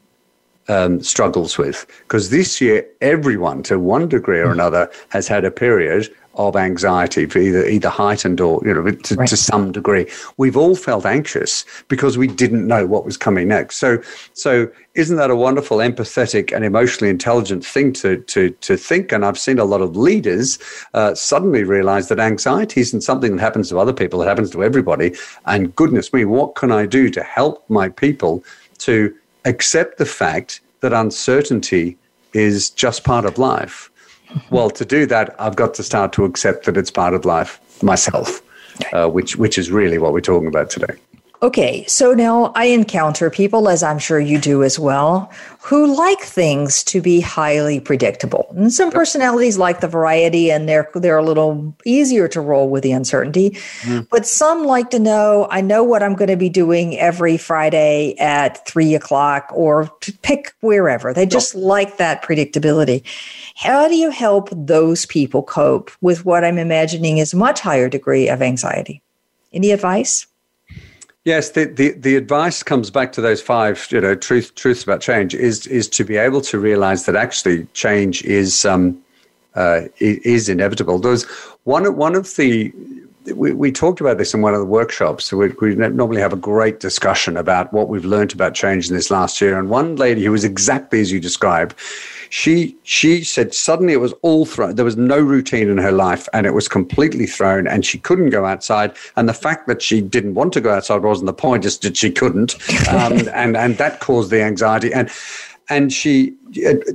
B: um, struggles with. Because this year, everyone, to one degree or another, has had a period of anxiety, either either heightened or you know to, right. to, some degree. We've all felt anxious because we didn't know what was coming next. So, so isn't that a wonderful, empathetic, and emotionally intelligent thing to to to think? And I've seen a lot of leaders uh, suddenly realize that anxiety isn't something that happens to other people; it happens to everybody. And goodness me, what can I do to help my people to accept the fact that uncertainty is just part of life. well, to do that, I've got to start to accept that it's part of life myself, uh, which which is really what we're talking about today.
A: Okay, so now I encounter people, as I'm sure you do as well, who like things to be highly predictable. And some personalities like the variety and they're they're a little easier to roll with the uncertainty. Mm. But some like to know, I know what I'm going to be doing every Friday at three o'clock or to pick wherever. They just like that predictability. How do you help those people cope with what I'm imagining is a much higher degree of anxiety? Any advice?
B: Yes, the, the, the advice comes back to those five, you know, truth truths about change is is to be able to realize that actually change is um, uh, is inevitable. There's one one of the we, we talked about this in one of the workshops. We, we normally have a great discussion about what we've learned about change in this last year. And one lady who was exactly as you describe, she she said suddenly it was all thrown. There was no routine in her life, and it was completely thrown, and she couldn't go outside. And the fact that she didn't want to go outside wasn't the point; just that she couldn't, um, and and that caused the anxiety. And and she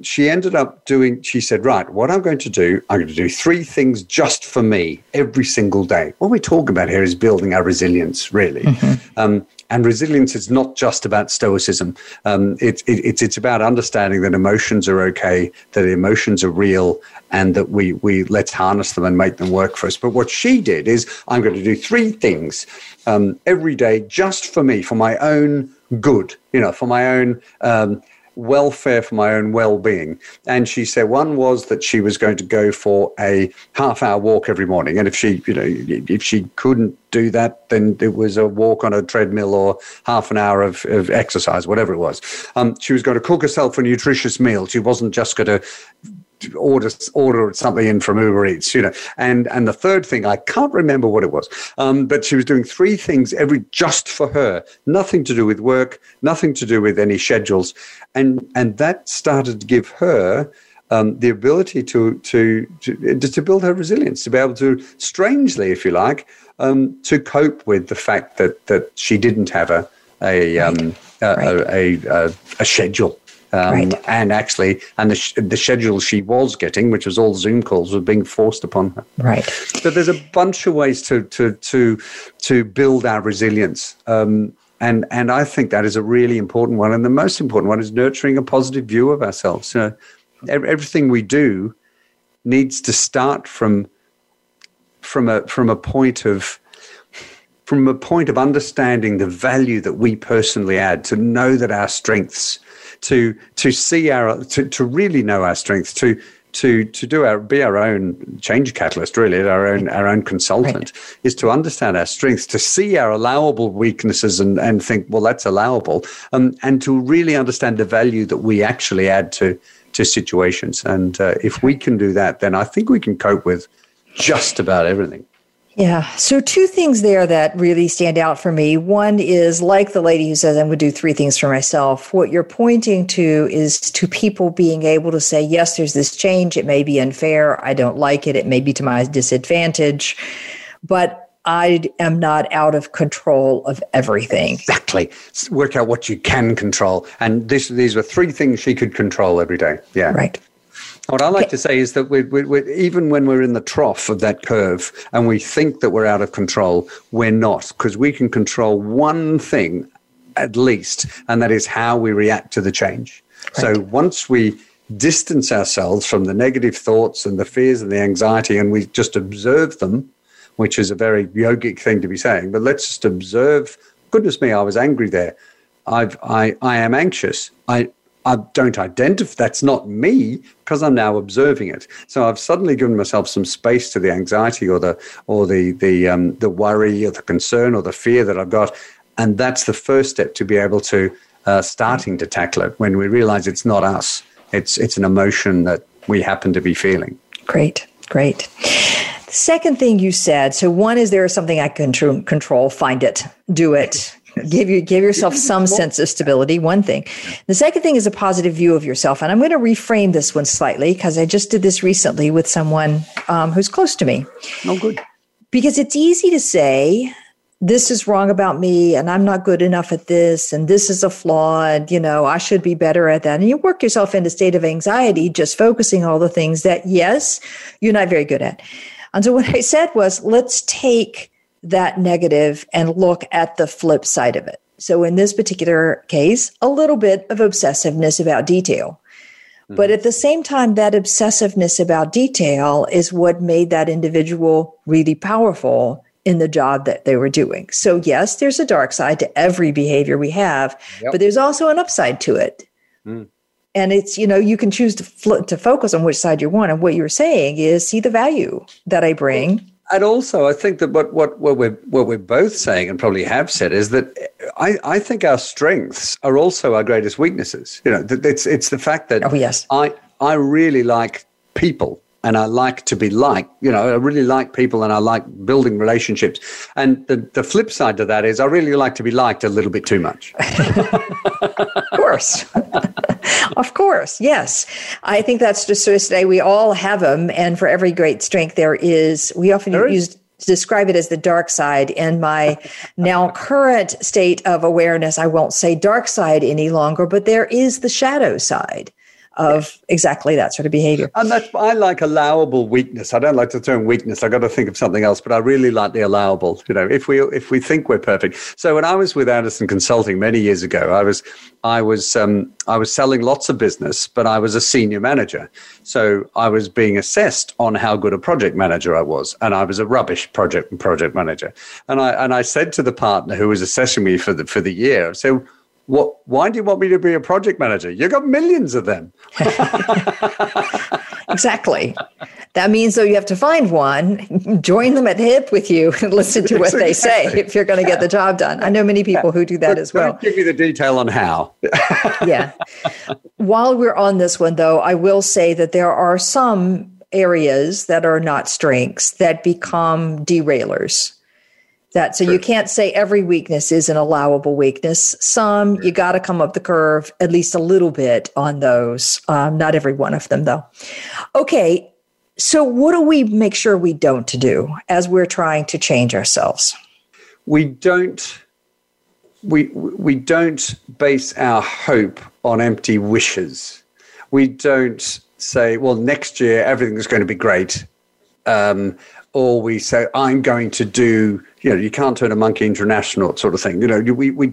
B: she ended up doing she said right what i'm going to do i'm going to do three things just for me every single day what we're talking about here is building our resilience really mm-hmm. um, and resilience is not just about stoicism. Um, it, it, it's, it's about understanding that emotions are okay that emotions are real and that we we let's harness them and make them work for us. But what she did is i'm going to do three things um, every day just for me for my own good you know for my own um, welfare for my own well-being. And she said one was that she was going to go for a half hour walk every morning. And if she you know if she couldn't do that then it was a walk on a treadmill or half an hour of, of exercise whatever it was. Um, she was going to cook herself a nutritious meal. She wasn't just going to order order something in from Uber Eats, you know. And and the third thing, I can't remember what it was, um, but she was doing three things every just for her, nothing to do with work, nothing to do with any schedules, and and that started to give her. Um, the ability to, to to to build her resilience, to be able to, strangely, if you like, um, to cope with the fact that that she didn't have a a, um, a, right. a, a, a, schedule um, right. And actually, and the, sh- the schedule she was getting, which was all Zoom calls, was being forced upon her.
A: Right.
B: So there's a bunch of ways to to to to build our resilience. Um, and and I think that is a really important one. And the most important one is nurturing a positive view of ourselves. You know, everything we do needs to start from from a from a point of from a point of understanding the value that we personally add to know that our strengths to to see our to, to really know our strengths to to to do our be our own change catalyst really our own our own consultant right. is to understand our strengths to see our allowable weaknesses and and think well that's allowable um, and to really understand the value that we actually add to to situations and uh, if we can do that then i think we can cope with just about everything
A: yeah. So, two things there that really stand out for me. One is like the lady who says, I'm going to do three things for myself. What you're pointing to is to people being able to say, yes, there's this change. It may be unfair. I don't like it. It may be to my disadvantage, but I am not out of control of everything.
B: Exactly. Work out what you can control. And this, these were three things she could control every day. Yeah.
A: Right.
B: What I like to say is that we, we, we, even when we're in the trough of that curve and we think that we're out of control, we're not, because we can control one thing at least, and that is how we react to the change. Right. So once we distance ourselves from the negative thoughts and the fears and the anxiety, and we just observe them, which is a very yogic thing to be saying, but let's just observe. Goodness me, I was angry there. I've, I, I am anxious. I, I don't identify, that's not me because I'm now observing it. So I've suddenly given myself some space to the anxiety or the, or the, the, um, the worry or the concern or the fear that I've got. And that's the first step to be able to uh, starting to tackle it when we realize it's not us. It's, it's an emotion that we happen to be feeling.
A: Great, great. The second thing you said so, one is there is something I can control, find it, do it, give you give yourself some sense of stability one thing. The second thing is a positive view of yourself and i'm going to reframe this one slightly because i just did this recently with someone um, who's close to me.
B: Oh good.
A: Because it's easy to say this is wrong about me and i'm not good enough at this and this is a flaw and you know i should be better at that. And you work yourself into a state of anxiety just focusing all the things that yes you're not very good at. And so what i said was let's take that negative and look at the flip side of it. So, in this particular case, a little bit of obsessiveness about detail. Mm-hmm. But at the same time, that obsessiveness about detail is what made that individual really powerful in the job that they were doing. So, yes, there's a dark side to every behavior we have, yep. but there's also an upside to it. Mm. And it's, you know, you can choose to, fl- to focus on which side you want. And what you're saying is see the value that I bring
B: and also, I think that what, what, what, we're, what we're both saying and probably have said is that I, I think our strengths are also our greatest weaknesses. You know, it's, it's the fact that
A: oh, yes.
B: I, I really like people and I like to be liked. You know, I really like people and I like building relationships. And the, the flip side to that is I really like to be liked a little bit too much.
A: of course. of course, yes. I think that's just so today we all have them, and for every great strength, there is. We often use describe it as the dark side. In my now current state of awareness, I won't say dark side any longer, but there is the shadow side of exactly that sort of behavior.
B: And that's I like allowable weakness. I don't like the term weakness. I got to think of something else, but I really like the allowable. You know, if we if we think we're perfect. So when I was with Andersen Consulting many years ago, I was I was um, I was selling lots of business, but I was a senior manager. So I was being assessed on how good a project manager I was, and I was a rubbish project project manager. And I and I said to the partner who was assessing me for the for the year, I said what, why do you want me to be a project manager? You've got millions of them.
A: exactly. That means though you have to find one, join them at the hip with you, and listen to what they say if you're going to get the job done. I know many people who do that as well.
B: Give me the detail on how.
A: yeah. While we're on this one, though, I will say that there are some areas that are not strengths that become derailers that so you can't say every weakness is an allowable weakness. Some you got to come up the curve at least a little bit on those. Um, not every one of them though. Okay so what do we make sure we don't do as we're trying to change ourselves?
B: We don't we we don't base our hope on empty wishes. We don't say well next year everything's going to be great. Um, or we say i'm going to do you know, you can't turn a monkey into an astronaut sort of thing. You know, we, we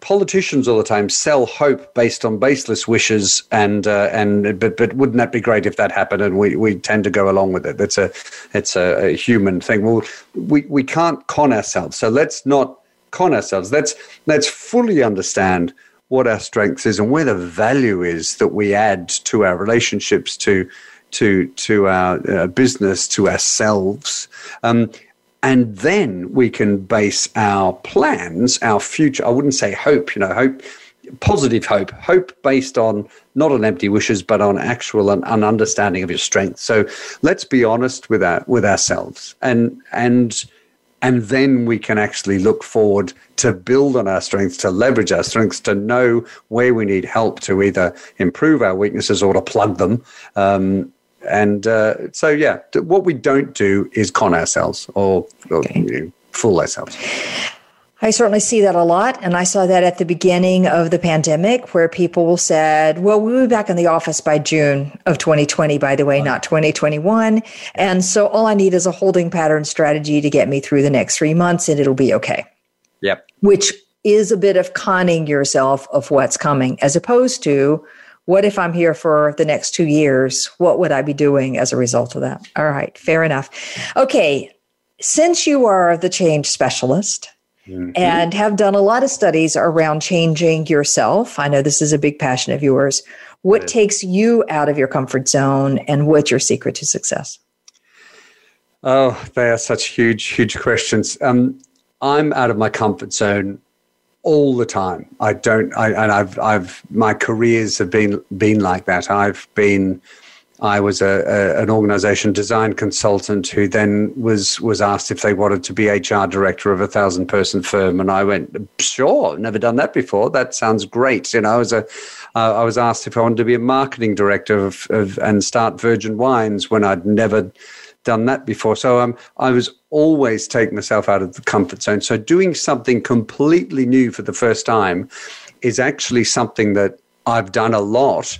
B: politicians all the time sell hope based on baseless wishes, and uh, and but but wouldn't that be great if that happened? And we, we tend to go along with it. It's a it's a, a human thing. Well, we we can't con ourselves. So let's not con ourselves. Let's let's fully understand what our strengths is and where the value is that we add to our relationships to to to our uh, business to ourselves um, and then we can base our plans, our future. I wouldn't say hope, you know, hope, positive hope, hope based on not on empty wishes, but on actual and an understanding of your strength. So let's be honest with our with ourselves, and and and then we can actually look forward to build on our strengths, to leverage our strengths, to know where we need help to either improve our weaknesses or to plug them. Um, and uh, so, yeah, what we don't do is con ourselves or, or okay. you know, fool ourselves.
A: I certainly see that a lot. And I saw that at the beginning of the pandemic where people said, well, we'll be back in the office by June of 2020, by the way, not 2021. And so all I need is a holding pattern strategy to get me through the next three months and it'll be okay.
B: Yep.
A: Which is a bit of conning yourself of what's coming as opposed to, what if I'm here for the next two years? What would I be doing as a result of that? All right, fair enough. Okay, since you are the change specialist mm-hmm. and have done a lot of studies around changing yourself, I know this is a big passion of yours. What takes you out of your comfort zone and what's your secret to success?
B: Oh, they are such huge, huge questions. Um, I'm out of my comfort zone all the time. I don't, I, and I've, I've, my careers have been been like that. I've been, I was a, a, an organization design consultant who then was was asked if they wanted to be HR director of a thousand person firm, and I went, sure, never done that before. That sounds great. You know, I was a, uh, I was asked if I wanted to be a marketing director of, of and start Virgin Wines when I'd never done that before. So um, I was always take myself out of the comfort zone. So doing something completely new for the first time is actually something that I've done a lot.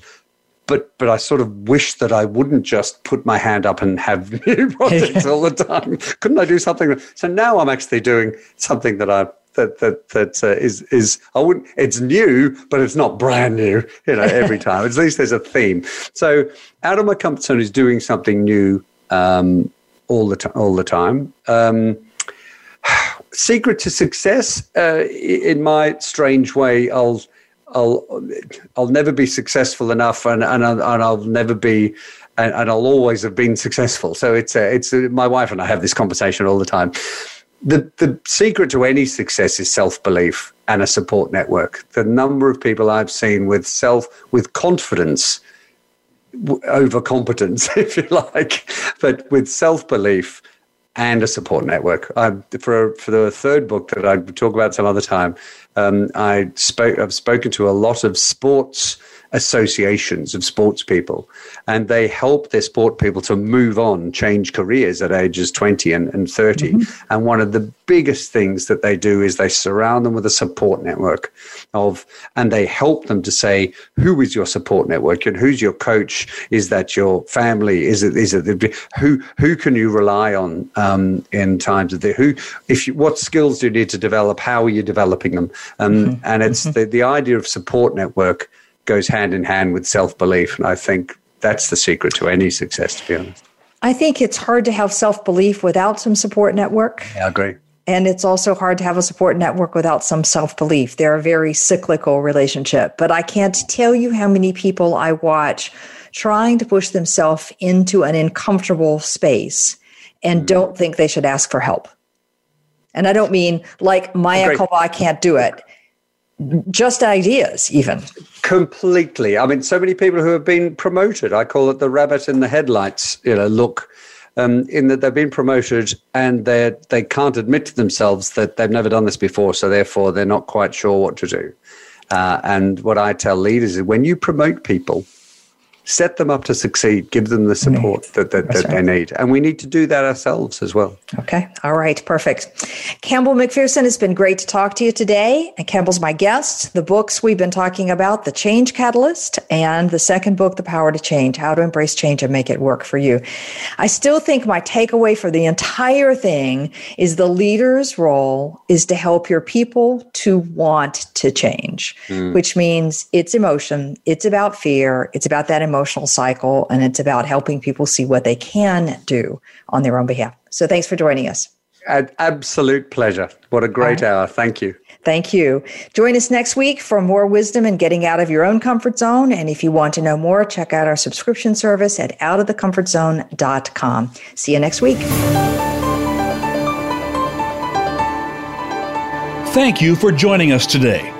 B: But, but I sort of wish that I wouldn't just put my hand up and have new projects all the time. Couldn't I do something? So now I'm actually doing something that I that that that uh, is is I wouldn't. It's new, but it's not brand new. You know, every time. At least there's a theme. So out of my comfort zone is doing something new um, all the time. All the time. Um, secret to success, uh, in my strange way, I'll. I'll I'll never be successful enough, and and, and I'll never be, and, and I'll always have been successful. So it's a, it's a, my wife and I have this conversation all the time. The the secret to any success is self belief and a support network. The number of people I've seen with self with confidence over competence, if you like, but with self belief and a support network. I, for for the third book that I talk about some other time, um, I spoke. I've spoken to a lot of sports associations of sports people, and they help their sport people to move on, change careers at ages 20 and, and 30. Mm-hmm. And one of the biggest things that they do is they surround them with a support network of, and they help them to say, who is your support network and who's your coach? Is that your family? Is it, is it, the, who, who can you rely on um, in times of the, who, if you, what skills do you need to develop? How are you developing them? Um, mm-hmm. And it's mm-hmm. the, the idea of support network goes hand in hand with self belief. And I think that's the secret to any success, to be honest.
A: I think it's hard to have self belief without some support network.
B: Yeah, I agree.
A: And it's also hard to have a support network without some self belief. They're a very cyclical relationship. But I can't tell you how many people I watch trying to push themselves into an uncomfortable space and mm. don't think they should ask for help. And I don't mean like Maya I can't do it just ideas even.
B: Completely. I mean so many people who have been promoted i call it the rabbit in the headlights you know look um, in that they've been promoted and they they can't admit to themselves that they've never done this before so therefore they're not quite sure what to do. Uh, and what i tell leaders is when you promote people set them up to succeed, give them the support that, that, that right. they need. And we need to do that ourselves as well.
A: Okay. All right. Perfect. Campbell Macpherson, it's been great to talk to you today. And Campbell's my guest. The books we've been talking about, The Change Catalyst, and the second book, The Power to Change How to Embrace Change and Make It Work for You. I still think my takeaway for the entire thing is the leader's role is to help your people to want to change, mm. which means it's emotion, it's about fear, it's about that emotional cycle, and it's about helping people see what they can do on their own behalf. So thanks for joining us.
B: An absolute pleasure. What a great right. hour. Thank you.
A: Thank you. Join us next week for more wisdom and getting out of your own comfort zone. And if you want to know more, check out our subscription service at outofthecomfortzone.com. See you next week.
D: Thank you for joining us today.